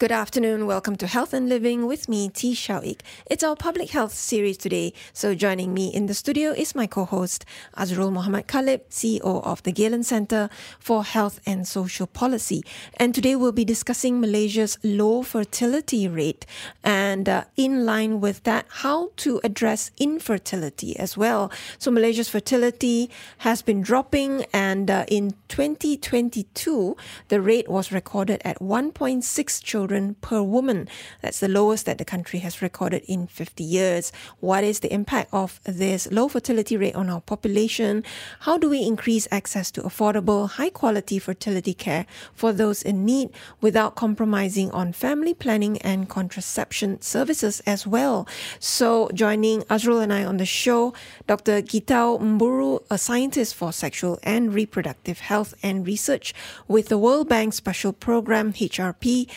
Good afternoon. Welcome to Health and Living with me, Tee Shiao Eek. It's our public health series today. So joining me in the studio is my co-host, Azrul Mohammed Khalib, CEO of the Galen Center for Health and Social Policy. And today we'll be discussing Malaysia's low fertility rate and uh, in line with that, how to address infertility as well. So Malaysia's fertility has been dropping and uh, in 2022, the rate was recorded at 1.6 children children per woman. That's the lowest that the country has recorded in 50 years. What is the impact of this low fertility rate on our population? How do we increase access to affordable, high quality fertility care for those in need without compromising on family planning and contraception services as well? So, joining Azrul and I on the show, Dr. Gitau Mburu, a scientist for sexual and reproductive health and research with the World Bank Special Program, HRP,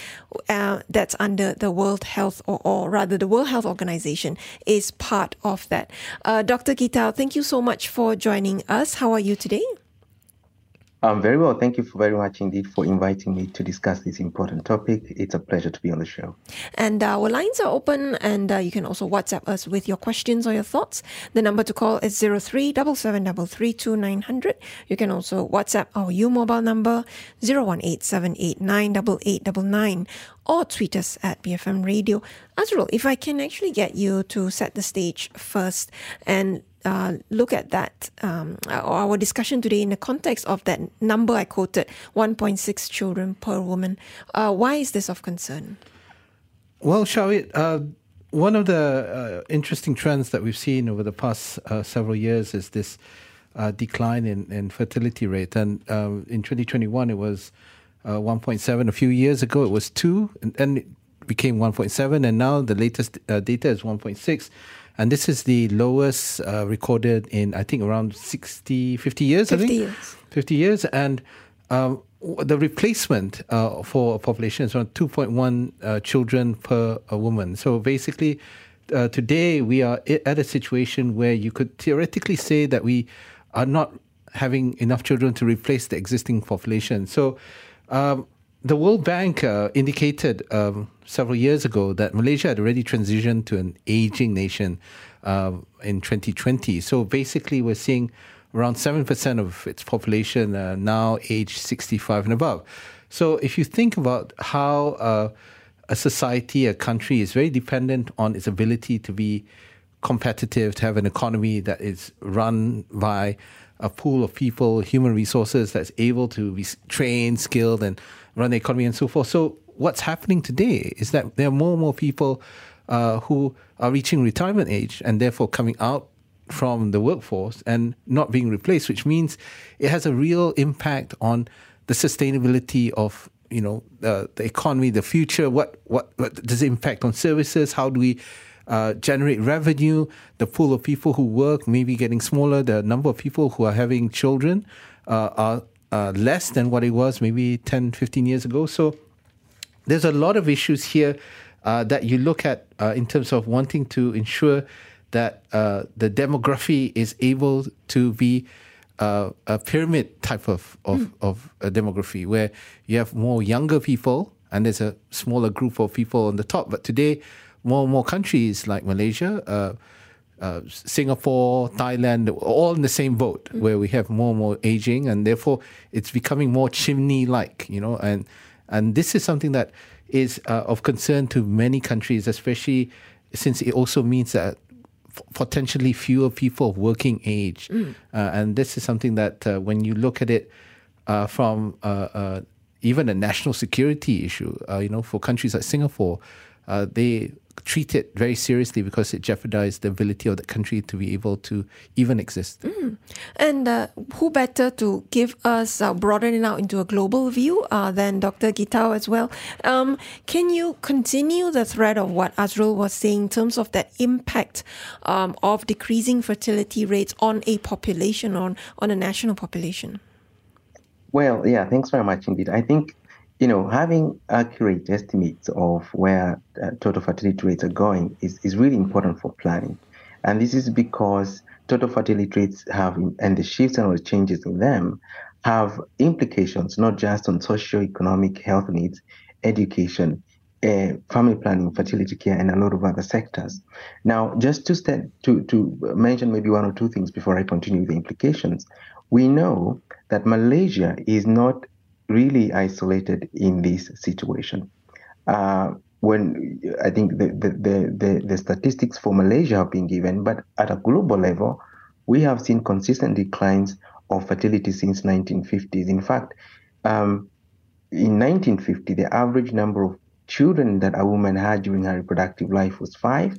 uh, that's under the World Health, or, or, rather, the World Health Organization is part of that. Uh, Dr. Gitau, thank you so much for joining us. How are you today? I'm very well. Thank you very much indeed for inviting me to discuss this important topic. It's a pleasure to be on the show. And uh, our lines are open, and uh, you can also WhatsApp us with your questions or your thoughts. The number to call is 03 You can also WhatsApp our U mobile number 018 or tweet us at BFM Radio. Azrul, if I can actually get you to set the stage first and uh, look at that, um, our discussion today in the context of that number I quoted 1.6 children per woman. Uh, why is this of concern? Well, we? Uh, one of the uh, interesting trends that we've seen over the past uh, several years is this uh, decline in, in fertility rate. And in 2021, it was 1.7. A few years ago, it was 2, and then it became 1.7. And now the latest data is 1.6 and this is the lowest uh, recorded in I think around 60, 50 years. 50 I think. years. 50 years, and um, the replacement uh, for a population is around 2.1 uh, children per woman. So basically, uh, today we are at a situation where you could theoretically say that we are not having enough children to replace the existing population. So. Um, the World Bank uh, indicated um, several years ago that Malaysia had already transitioned to an aging nation uh, in 2020. So basically, we're seeing around 7% of its population uh, now age 65 and above. So if you think about how uh, a society, a country is very dependent on its ability to be competitive, to have an economy that is run by a pool of people, human resources that's able to be trained, skilled, and run the economy and so forth. So what's happening today is that there are more and more people uh, who are reaching retirement age and therefore coming out from the workforce and not being replaced, which means it has a real impact on the sustainability of you know the, the economy, the future. What, what what does it impact on services? How do we uh, generate revenue? The pool of people who work maybe getting smaller. The number of people who are having children uh, are uh, less than what it was maybe 10, 15 years ago. So there's a lot of issues here uh, that you look at uh, in terms of wanting to ensure that uh, the demography is able to be uh, a pyramid type of, of, mm. of demography where you have more younger people and there's a smaller group of people on the top. But today, more and more countries like Malaysia, uh, uh, Singapore, Thailand, all in the same boat, mm-hmm. where we have more and more aging, and therefore it's becoming more chimney-like, you know, and and this is something that is uh, of concern to many countries, especially since it also means that potentially fewer people of working age, mm. uh, and this is something that uh, when you look at it uh, from uh, even a national security issue, you know, for countries like Singapore, they treat it very seriously because it jeopardized the ability of the country to be able to even exist. Mm. And uh, who better to give us, uh, broaden it out into a global view uh, than Dr. Gitau as well? Um, can you continue the thread of what Azrul was saying in terms of that impact um, of decreasing fertility rates on a population, on, on a national population? Well, yeah, thanks very much indeed. I think you know, having accurate estimates of where uh, total fertility rates are going is, is really important for planning. And this is because total fertility rates have and the shifts and the changes in them have implications not just on socio-economic health needs, education, uh, family planning, fertility care, and a lot of other sectors. Now, just to, to to mention maybe one or two things before I continue with the implications, we know that Malaysia is not really isolated in this situation. Uh, when I think the, the, the, the, statistics for Malaysia have been given, but at a global level, we have seen consistent declines of fertility since 1950s. In fact, um, in 1950, the average number of children that a woman had during her reproductive life was five,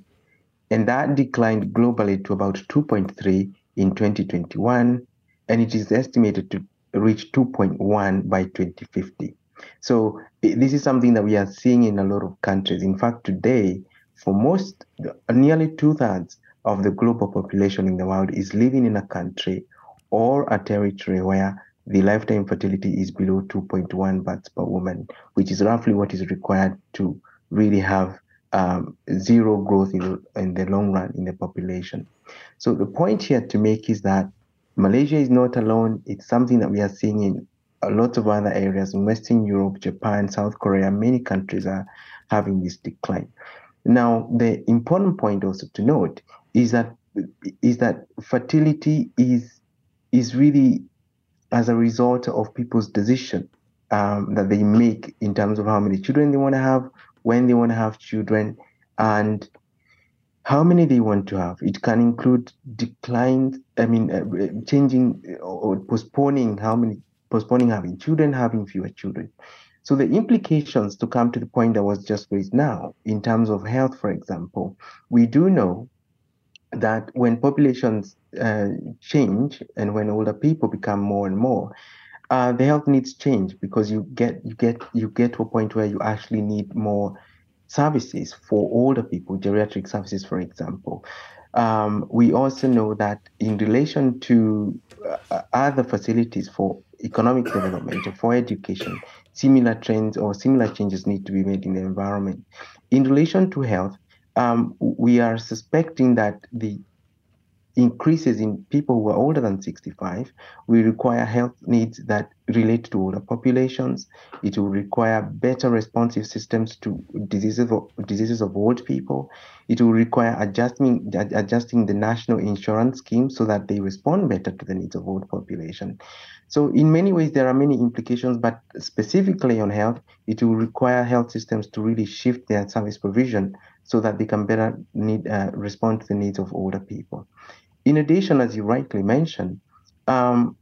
and that declined globally to about 2.3 in 2021, and it is estimated to reach 2.1 by 2050. So this is something that we are seeing in a lot of countries. In fact, today, for most, nearly two thirds of the global population in the world is living in a country or a territory where the lifetime fertility is below 2.1 births per woman, which is roughly what is required to really have um, zero growth in in the long run in the population. So the point here to make is that Malaysia is not alone. It's something that we are seeing in a lot of other areas in Western Europe, Japan, South Korea. Many countries are having this decline. Now, the important point also to note is that is that fertility is is really as a result of people's decision um, that they make in terms of how many children they want to have, when they want to have children, and how many they want to have. It can include decline, I mean, uh, changing or postponing how many, postponing having children, having fewer children. So the implications to come to the point that was just raised now, in terms of health, for example, we do know that when populations uh, change and when older people become more and more, uh, the health needs change because you get you get you get to a point where you actually need more services for older people, geriatric services, for example. Um, we also know that in relation to uh, other facilities for economic development or for education, similar trends or similar changes need to be made in the environment. In relation to health, um, we are suspecting that the increases in people who are older than 65 will require health needs that relate to older populations. It will require better responsive systems to diseases of, diseases of old people. It will require adjusting, adjusting the national insurance scheme so that they respond better to the needs of old population. So in many ways, there are many implications, but specifically on health, it will require health systems to really shift their service provision so that they can better need, uh, respond to the needs of older people. In addition, as you rightly mentioned, um,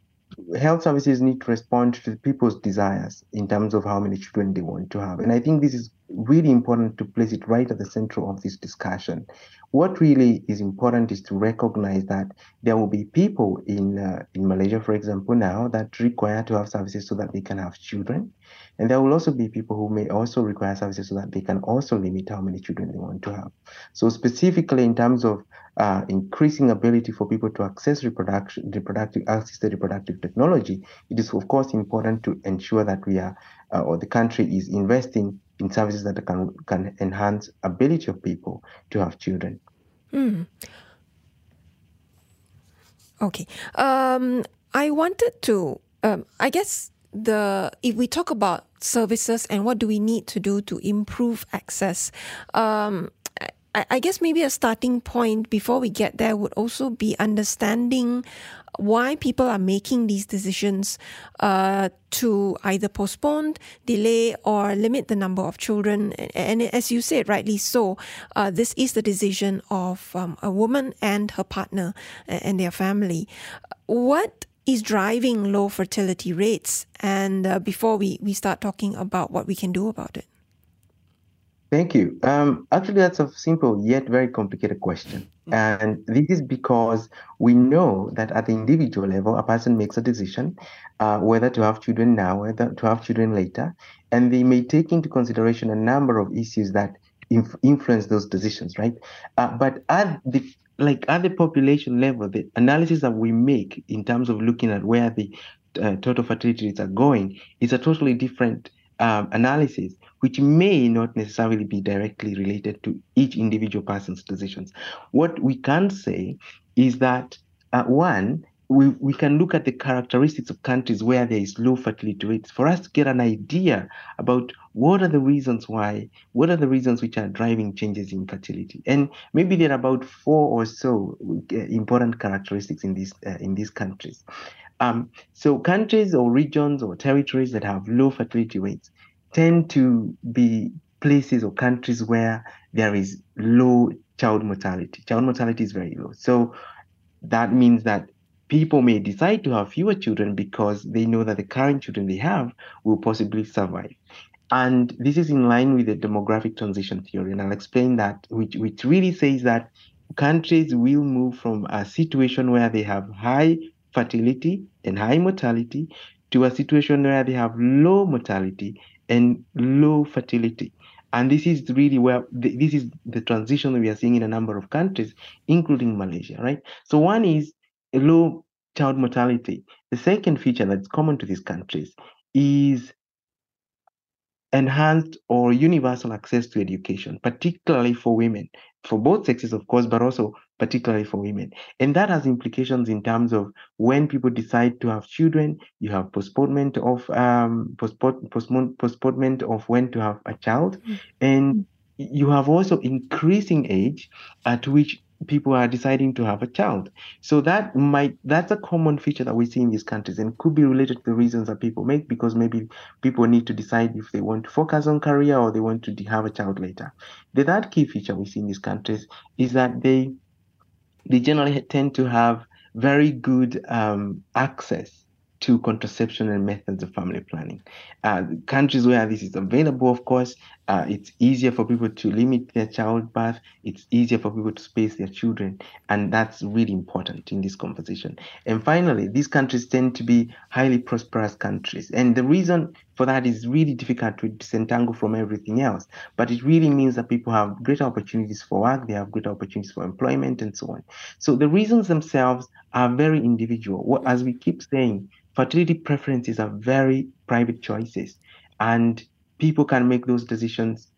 health services need to respond to people's desires in terms of how many children they want to have. And I think this is really important to place it right at the center of this discussion. What really is important is to recognize that there will be people in uh, in Malaysia, for example, now that require to have services so that they can have children, and there will also be people who may also require services so that they can also limit how many children they want to have. So specifically in terms of uh, increasing ability for people to access reproduction, reproductive assisted reproductive technology, it is of course important to ensure that we are uh, or the country is investing in services that can can enhance ability of people to have children. Mm. Okay. Um, I wanted to. Um, I guess the if we talk about services and what do we need to do to improve access. Um, I, guess maybe a starting point before we get there would also be understanding why people are making these decisions uh, to either postpone, delay, or limit the number of children. And as you said, rightly so, uh, this is the decision of um, a woman and her partner and their family. What is driving low fertility rates? And uh, before we, we start talking about what we can do about it. Thank you. Um, actually, that's a simple yet very complicated question. And this is because we know that at the individual level, a person makes a decision uh, whether to have children now, whether to have children later, and they may take into consideration a number of issues that inf- influence those decisions, right? Uh, but at the like at the population level, the analysis that we make in terms of looking at where the uh, total fertility rates are going is a totally different um, analysis, which may not necessarily be directly related to each individual person's decisions. What we can say is that uh, one, we, we can look at the characteristics of countries where there is low fertility rates for us to get an idea about what are the reasons why, what are the reasons which are driving changes in fertility. And maybe there are about four or so uh, important characteristics in these uh, in these countries. Um, so countries or regions or territories that have low fertility rates tend to be places or countries where there is low child mortality. Child mortality is very low. So that means that people may decide to have fewer children because they know that the current children they have will possibly survive. And this is in line with the demographic transition theory. And I'll explain that, which, which really says that countries will move from a situation where they have high fertility and high mortality to a situation where they have low mortality and low fertility. And this is really where this is the transition we are seeing in a number of countries, including Malaysia, right? So one is low child mortality. The second feature that's common to these countries is enhanced or universal access to education, particularly for women, for both sexes, of course, but also particularly for women. And that has implications in terms of when people decide to have children, you have postponement of um, postponement, postponement of when to have a child, mm-hmm. and you have also increasing age at which people are deciding to have a child. So that might that's a common feature that we see in these countries and could be related to the reasons that people make because maybe people need to decide if they want to focus on career or they want to have a child later. The third key feature we see in these countries is that they they generally tend to have very good um, access to contraception and methods of family planning. Uh, countries where this is available, of course, uh, it's easier for people to limit their childbirth. It's easier for people to space their children. And that's really important in this conversation. And finally, these countries tend to be highly prosperous countries. And the reason for that is really difficult to disentangle from everything else. But it really means that people have greater opportunities for work, they have greater opportunities for employment, and so on. So the reasons themselves are very individual. As we keep saying, fertility preferences are very private choices. And people can make those decisions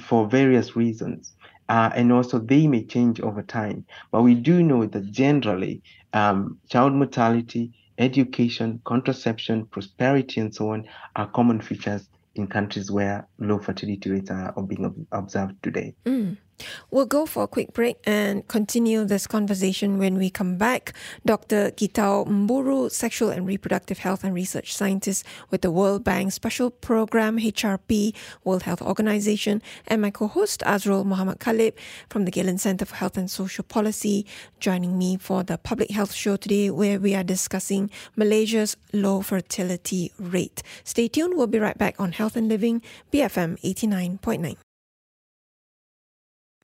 for various reasons. Uh, and also they may change over time. But we do know that generally, um, child mortality, education, contraception, prosperity, and so on are common features in countries where low fertility rates are being observed today. Mm. We'll go for a quick break and continue this conversation when we come back. Dr. Gitau Mburu, sexual and reproductive health and research scientist with the World Bank Special Program HRP, World Health Organization, and my co-host Azrul Muhammad Khalib from the Galen Center for Health and Social Policy, joining me for the public health show today where we are discussing Malaysia's low fertility rate. Stay tuned. We'll be right back on Health and Living, BFM 89.9.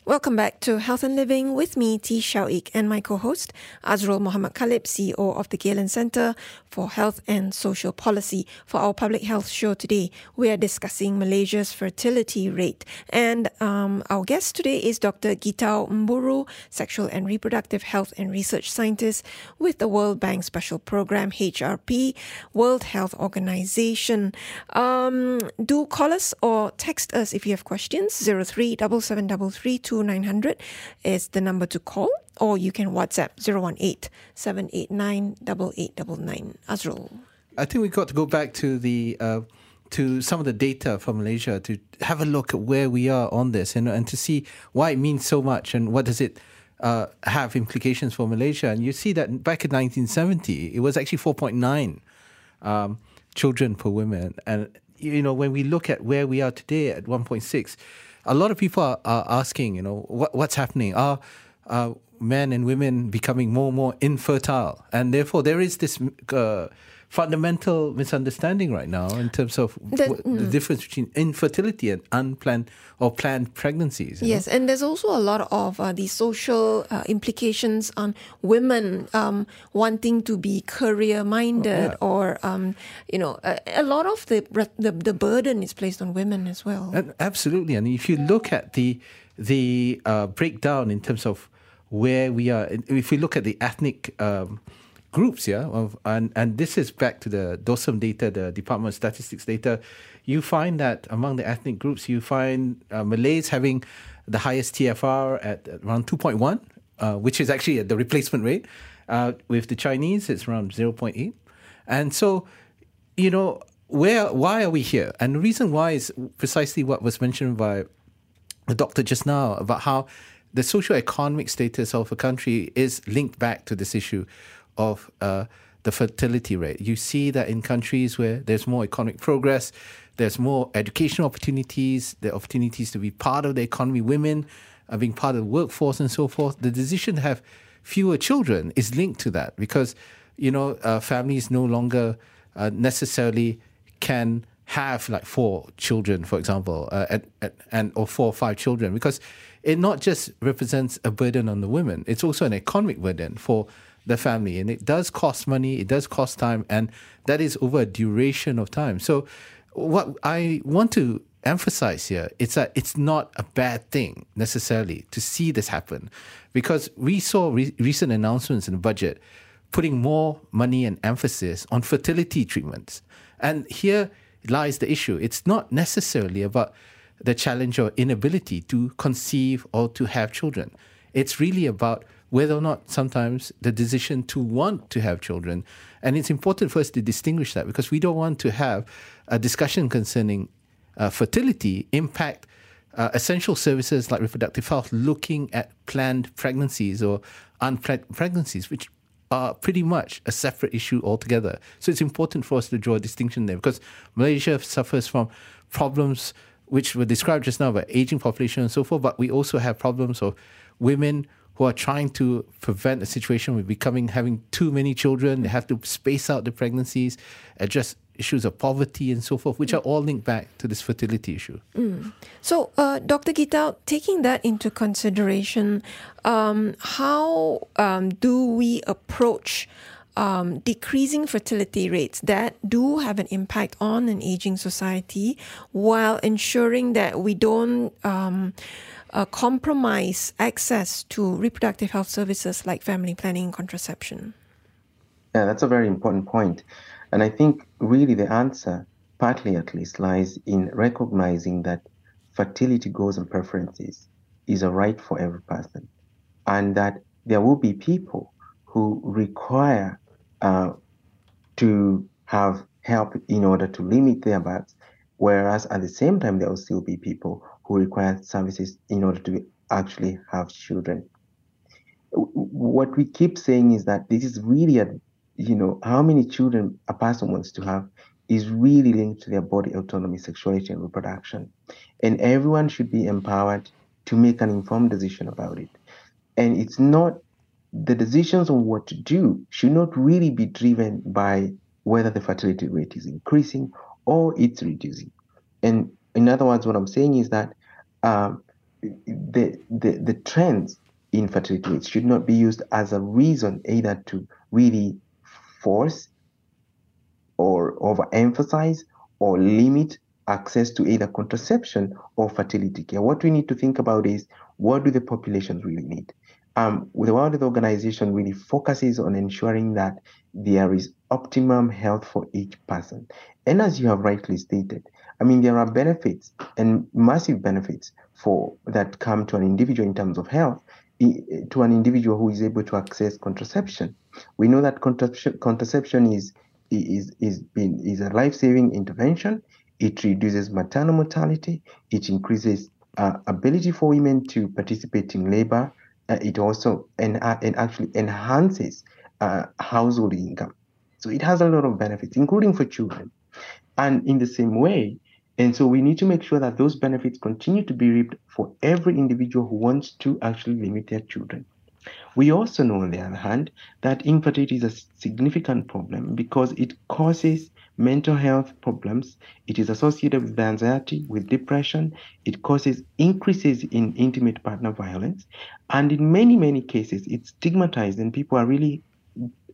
Welcome back to Health and Living with me, Tee Shiao Eek, and my co-host, Azrul Muhammad Khalib, CEO of the Galen Center for Health and Social Policy. For our public health show today, we are discussing Malaysia's fertility rate. And um, our guest today is Dr. Gitau Mburu, sexual and reproductive health and research scientist with the World Bank Special Program, HRP, World Health Organization. Um, do call us or text us if you have questions, 03 900 is the number to call, or you can WhatsApp 018 789 8899. Azrul. I think we've got to go back to the. Uh, to some of the data from Malaysia to have a look at where we are on this and, and to see why it means so much and what does it uh, have implications for Malaysia. And you see that back in 1970, it was actually 4.9 um, children per woman. And, you know, when we look at where we are today at 1.6, a lot of people are, are asking, you know, what, what's happening? Are uh, men and women becoming more and more infertile? And therefore, there is this uh, fundamental misunderstanding right now in terms of the, w- mm. the difference between infertility and unplanned or planned pregnancies. Yes, know? and there's also a lot of uh, the social uh, implications on women um, wanting to be career minded, oh, yeah. or um, you know, a, a, lot of the, the the burden is placed on women as well. And absolutely, and if you look at the the uh, breakdown in terms of where we are, if we look at the ethnic um, groups, yeah, of, and, and this is back to the DOSM data, the Department of Statistics data, you find that among the ethnic groups, you find uh, Malays having the highest TFR at, at around 2.1, uh, which is actually the replacement rate. Uh, with the Chinese, it's around 0.8. And so, you know, where why are we here? And the reason why is precisely what was mentioned by the doctor just now about how the socio-economic status of a country is linked back to this issue of uh, the fertility rate. You see that in countries where there's more economic progress, there's more educational opportunities, the opportunities to be part of the economy, women are being part of the workforce and so forth. The decision to have fewer children is linked to that because, you know, uh, families no longer uh, necessarily can have like four children, for example, uh, and, or four or five children, because it not just represents a burden on the women, it's also an economic burden for the family, and it does cost money, it does cost time, and that is over a duration of time. So, what I want to emphasize here is that it's not a bad thing necessarily to see this happen, because we saw re- recent announcements in the budget putting more money and emphasis on fertility treatments, and here lies the issue. It's not necessarily about the challenge or inability to conceive or to have children. It's really about whether or not sometimes the decision to want to have children. And it's important for us to distinguish that because we don't want to have a discussion concerning uh, fertility impact uh, essential services like reproductive health looking at planned pregnancies or unplanned pregnancies, which are pretty much a separate issue altogether. So it's important for us to draw a distinction there because Malaysia suffers from problems which were described just now about aging population and so forth, but we also have problems of women who are trying to prevent a situation with becoming having too many children. They have to space out the pregnancies, address issues of poverty and so forth, which are all linked back to this fertility issue. Mm. So, uh, Dr. Gitau, taking that into consideration, um, how um, do we approach um, decreasing fertility rates that do have an impact on an aging society while ensuring that we don't um, uh, compromise access to reproductive health services like family planning and contraception? Yeah, that's a very important point. And I think really the answer, partly at least, lies in recognizing that fertility goals and preferences is a right for every person, and that there will be people who require uh, to have help in order to limit their births, whereas at the same time there will still be people who require services in order to actually have children. What we keep saying is that this is really a, you know, how many children a person wants to have is really linked to their body autonomy, sexuality, and reproduction. And everyone should be empowered to make an informed decision about it. And it's not the decisions on what to do should not really be driven by whether the fertility rate is increasing or it's reducing. And in other words, what I'm saying is that um, the, the the trends in fertility rates should not be used as a reason either to really force or overemphasize or limit access to either contraception or fertility care. What we need to think about is what do the populations really need? Um, the World Health Organization really focuses on ensuring that there is optimum health for each person. And as you have rightly stated, I mean, there are benefits and massive benefits for that come to an individual in terms of health, to an individual who is able to access contraception. We know that contraception, contraception is is is is a life-saving intervention. It reduces maternal mortality. It increases uh, ability for women to participate in labor. Uh, it also and uh, and actually enhances uh, household income. So it has a lot of benefits, including for children. And in the same way, and so we need to make sure that those benefits continue to be reaped for every individual who wants to actually limit their children. We also know, on the other hand, that infertility is a significant problem because it causes mental health problems. It is associated with anxiety, with depression. It causes increases in intimate partner violence. And in many, many cases, it's stigmatized and people are really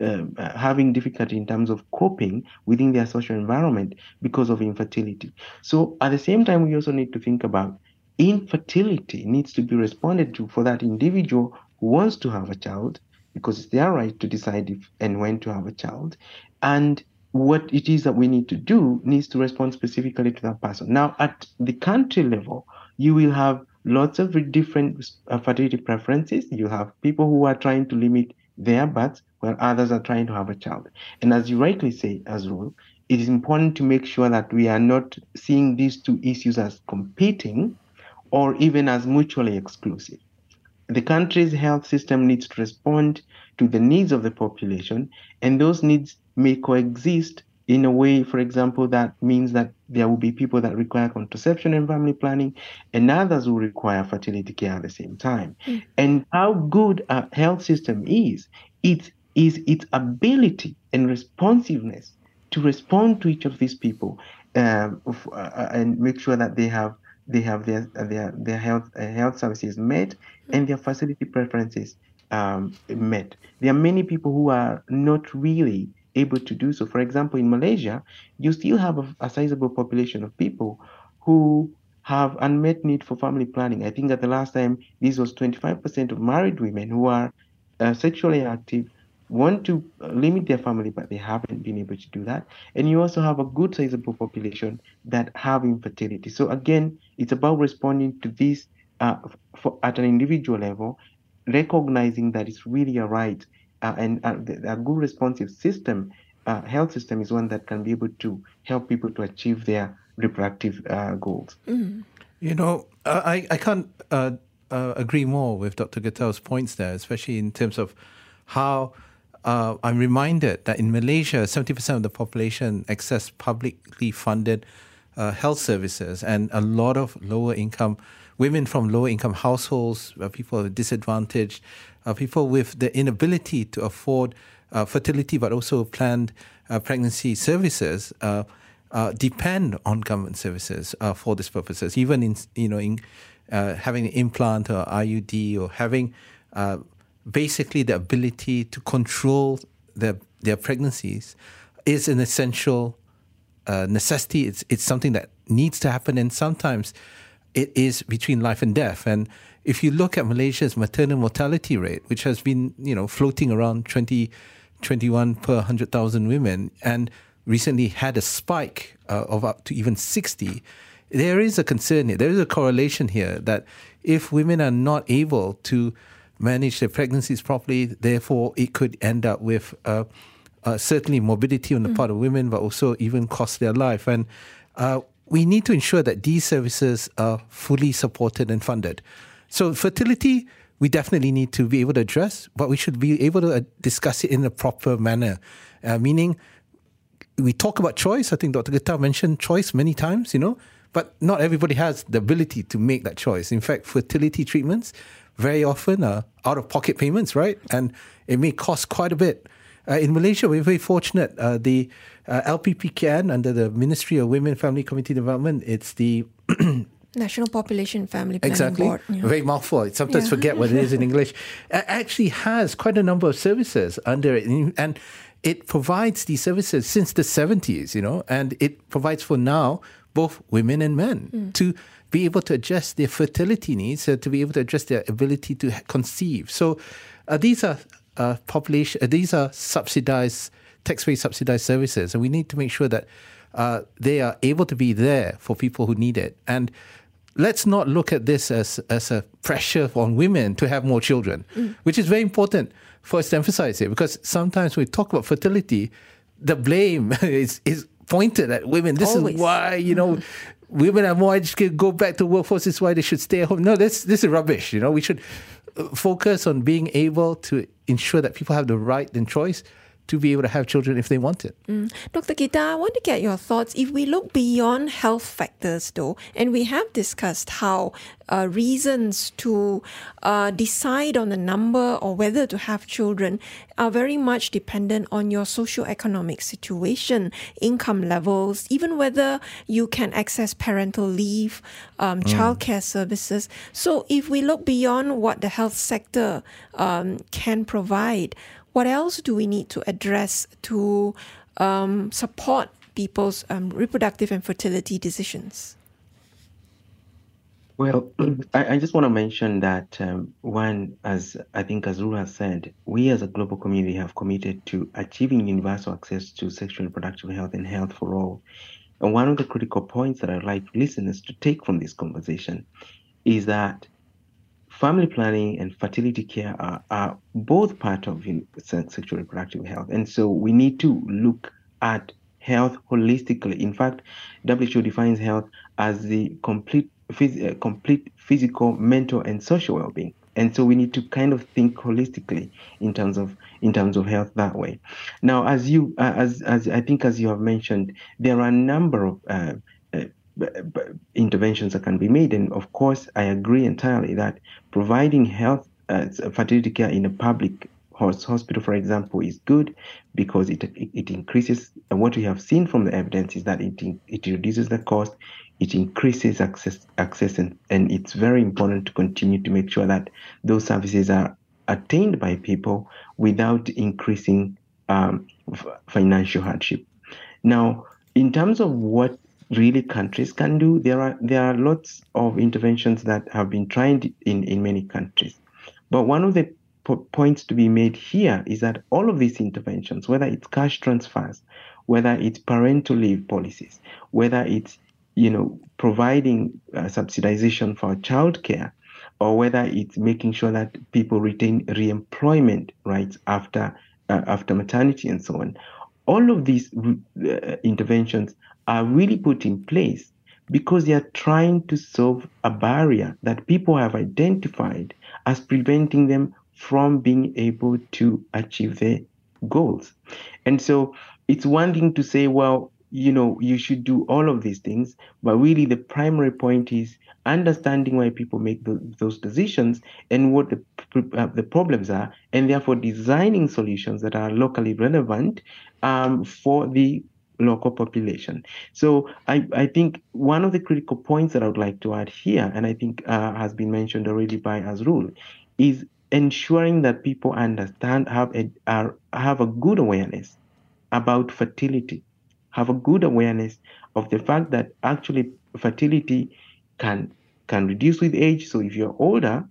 uh, having difficulty in terms of coping within their social environment because of infertility. So at the same time, we also need to think about infertility needs to be responded to for that individual who wants to have a child because it's their right to decide if and when to have a child. And what it is that we need to do needs to respond specifically to that person. Now, at the country level, you will have lots of different uh, fertility preferences. You have people who are trying to limit there, but while others are trying to have a child. And as you rightly say, Azrul, it is important to make sure that we are not seeing these two issues as competing or even as mutually exclusive. The country's health system needs to respond to the needs of the population, and those needs may coexist in a way, for example, that means that there will be people that require contraception and family planning, and others will require fertility care at the same time. Mm. And how good a health system is, it is its ability and responsiveness to respond to each of these people um, uh, and make sure that they have they have their their their health uh, health services met and their fertility preferences um, met. There are many people who are not really able to do so. For example, in Malaysia, you still have a, a sizable population of people who have unmet need for family planning. I think that the last time this was 25% of married women who are uh, sexually active want to limit their family, but they haven't been able to do that. And you also have a good sizable population that have infertility. So again, it's about responding to this uh, for, at an individual level, recognizing that it's really a right uh, and uh, a good responsive system, uh, health system is one that can be able to help people to achieve their reproductive uh, goals. Mm. You know, I, I can't uh, uh, agree more with Dr. Gitau's points there, especially in terms of how I'm reminded that in Malaysia, 70% of the population access publicly funded health services, and a lot of lower income women from lower income households, people disadvantaged, uh, people with the inability to afford uh, fertility but also planned uh, pregnancy services uh, uh, depend on government services for these purposes. Even in you know in having an implant or IUD or having basically the ability to control their their pregnancies is an essential necessity. It's it's something that needs to happen, and sometimes it is between life and death. And if you look at Malaysia's maternal mortality rate, which has been, you know, floating around 20, 21 per 100,000 women, and recently had a spike uh, of up to even 60, there is a concern here. There is a correlation here that if women are not able to manage their pregnancies properly, therefore it could end up with uh, uh, certainly morbidity on the mm. part of women, but also even cost their life. And uh, we need to ensure that these services are fully supported and funded. So fertility, we definitely need to be able to address, but we should be able to uh, discuss it in a proper manner. Uh, meaning, we talk about choice. I think Dr. Gitau mentioned choice many times, you know, but not everybody has the ability to make that choice. In fact, fertility treatments very often are out of pocket payments, right? And it may cost quite a bit. Uh, in Malaysia, we're very fortunate. Uh, the uh, LPPKN, under the Ministry of Women, Family, Community Development, it's the National Population Family Planning exactly. Board. Yeah. Very mouthful. I sometimes yeah. forget what it is in English. It actually has quite a number of services under it. And it provides these services since the 70s, you know, and it provides for now both women and men mm. to be able to address their fertility needs, uh, to be able to address their ability to conceive. So uh, these are uh, population, uh, these are subsidized, taxpayer subsidized services, and we need to make sure that uh, they are able to be there for people who need it. And let's not look at this as, as a pressure on women to have more children, mm. which is very important for us to emphasize here because sometimes when we talk about fertility, the blame is, is pointed at women. This Always. is why, you know, mm-hmm. women are more educated, go back to workforce, this is why they should stay at home. No, this, this is rubbish. You know, we should focus on being able to ensure that people have the right and choice to be able to have children if they want it. Mm. Dr. Gitau, I want to get your thoughts. If we look beyond health factors, though, and we have discussed how uh, reasons to uh, decide on the number or whether to have children are very much dependent on your socio-economic situation, income levels, even whether you can access parental leave, um, mm. childcare services. So, if we look beyond what the health sector um, can provide, what else do we need to address to um, support people's um, reproductive and fertility decisions? Well, I, I just want to mention that um, one, as I think Azrul has said, we as a global community have committed to achieving universal access to sexual and reproductive health and health for all. And one of the critical points that I'd like listeners to take from this conversation is that family planning and fertility care are, are both part of you know, sexual reproductive health. And so we need to look at health holistically. In fact, WHO defines health as the complete, phys- uh, complete physical, mental, and social well-being. And so we need to kind of think holistically in terms of in terms of health that way. Now, as you uh, as as I think as you have mentioned, there are a number of uh, interventions that can be made. And of course, I agree entirely that providing health uh, fertility care in a public hospital, for example, is good because it, it, increases. And what we have seen from the evidence is that it it reduces the cost, it increases access access, and, and it's very important to continue to make sure that those services are attained by people without increasing um, financial hardship. Now, in terms of what really countries can do. There are there are lots of interventions that have been tried in in many countries, but one of the po- points to be made here is that all of these interventions, whether it's cash transfers, whether it's parental leave policies, whether it's you know providing uh, subsidization for childcare, or whether it's making sure that people retain re-employment rights after uh, after maternity and so on. All of these uh, interventions are really put in place because they are trying to solve a barrier that people have identified as preventing them from being able to achieve their goals. And so it's one thing to say, well, you know, you should do all of these things, but really the primary point is understanding why people make the, those decisions and what the uh, the problems are, and therefore designing solutions that are locally relevant um, for the local population. So I, I think one of the critical points that I would like to add here, and I think uh, has been mentioned already by Azrul, is ensuring that people understand, have a, are, have a good awareness about fertility, have a good awareness of the fact that actually fertility can can reduce with age. So if you're older,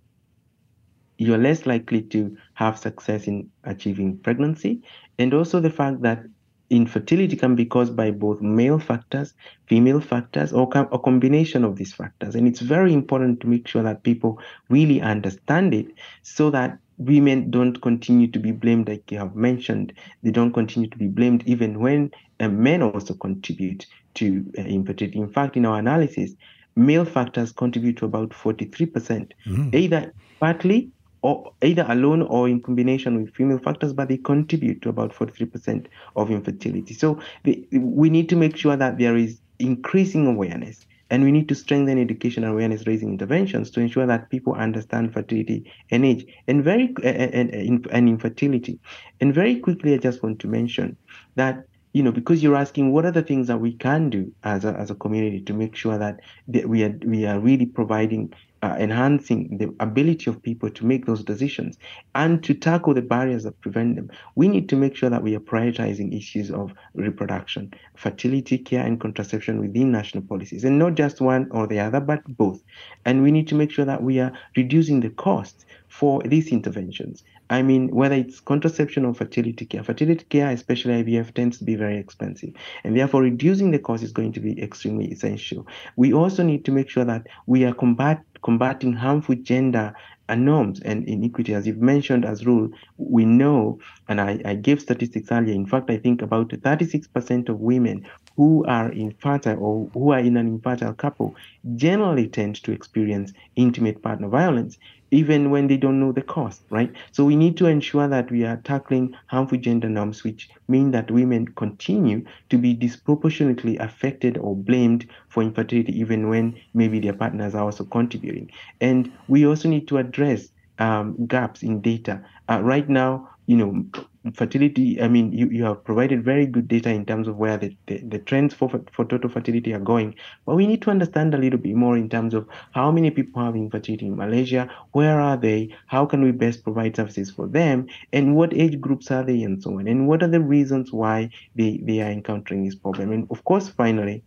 you're less likely to have success in achieving pregnancy, and also the fact that infertility can be caused by both male factors, female factors, or a combination of these factors. And it's very important to make sure that people really understand it so that women don't continue to be blamed, like you have mentioned. They don't continue to be blamed even when uh, men also contribute to uh, infertility. In fact, in our analysis, male factors contribute to about 43%, mm. either partly or either alone or in combination with female factors, but they contribute to about 43% of infertility. So the, we need to make sure that there is increasing awareness and we need to strengthen education awareness raising interventions to ensure that people understand fertility and age and very and, and, and infertility. And very quickly, I just want to mention that you know because you're asking what are the things that we can do as a, as a community to make sure that, that we are we are really providing uh, enhancing the ability of people to make those decisions and to tackle the barriers that prevent them, we need to make sure that we are prioritizing issues of reproduction, fertility care, and contraception within national policies, and not just one or the other, but both. And we need to make sure that we are reducing the costs for these interventions. I mean, whether it's contraception or fertility care, fertility care, especially IVF, tends to be very expensive. And therefore, reducing the cost is going to be extremely essential. We also need to make sure that we are combat, combating harmful gender norms and inequity. As you've mentioned Azrul, we know, and I, I gave statistics earlier. In fact, I think about 36% of women who are infertile or who are in an infertile couple generally tend to experience intimate partner violence even when they don't know the cause, right? So we need to ensure that we are tackling harmful gender norms, which mean that women continue to be disproportionately affected or blamed for infertility, even when maybe their partners are also contributing. And we also need to address um, gaps in data. Uh, right now, you know, fertility, I mean, you, you have provided very good data in terms of where the, the, the, trends for, for total fertility are going. But we need to understand a little bit more in terms of how many people have infertility in Malaysia, where are they, how can we best provide services for them, and what age groups are they, and so on. And what are the reasons why they, they are encountering this problem. And of course, finally,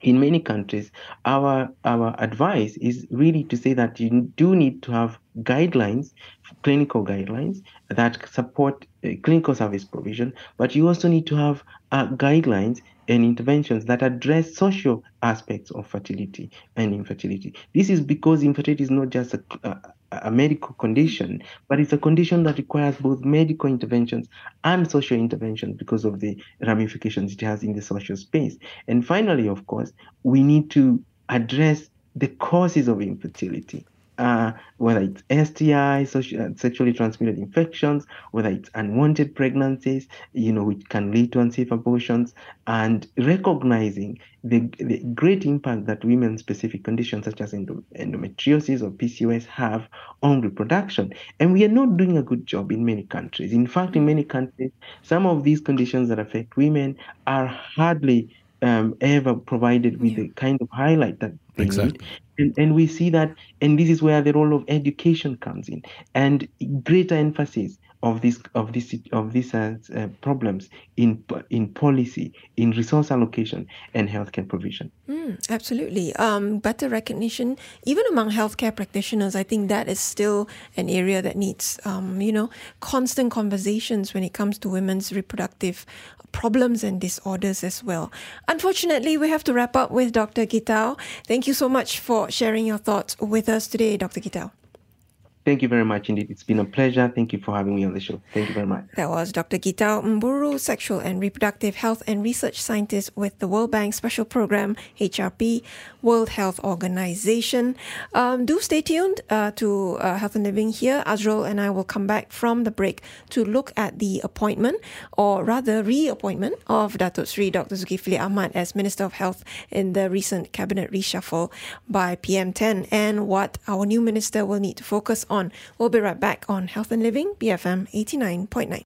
in many countries, our our advice is really to say that you do need to have guidelines, clinical guidelines that support clinical service provision, but you also need to have uh, guidelines and interventions that address social aspects of fertility and infertility. This is because infertility is not just a, a medical condition, but it's a condition that requires both medical interventions and social interventions because of the ramifications it has in the social space. And finally, of course, we need to address the causes of infertility uh, whether it's STI, social, uh, sexually transmitted infections, whether it's unwanted pregnancies, you know, which can lead to unsafe abortions, and recognizing the, the great impact that women-specific conditions such as endometriosis or PCOS have on reproduction. And we are not doing a good job in many countries. In fact, in many countries, some of these conditions that affect women are hardly um, ever provided with the kind of highlight that they exactly. need. And, and we see that, and this is where the role of education comes in, and greater emphasis of this of this of these uh, uh, problems in in policy, in resource allocation, and healthcare provision. Mm, absolutely, um, better recognition even among healthcare practitioners. I think that is still an area that needs um, you know constant conversations when it comes to women's reproductive problems and disorders as well. Unfortunately, we have to wrap up with Dr. Gitau. Thank you so much for sharing your thoughts with us today, Dr. Gitau. Thank you very much indeed. It's been a pleasure. Thank you for having me on the show. Thank you very much. That was Dr. Gitau Mburu, sexual and reproductive health and research scientist with the World Bank Special Program, HRP, World Health Organization. Um, do stay tuned uh, to uh, Health and Living here. Azrul and I will come back from the break to look at the appointment, or rather reappointment, of Datuk Sri Dr. Dzulkefly Ahmad as Minister of Health in the recent cabinet reshuffle by PM10 and what our new minister will need to focus on on. We'll be right back on Health and Living, BFM 89.9.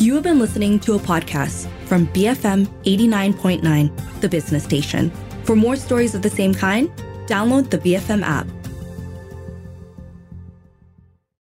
You have been listening to a podcast from BFM 89.9, the business station. For more stories of the same kind, download the BFM app.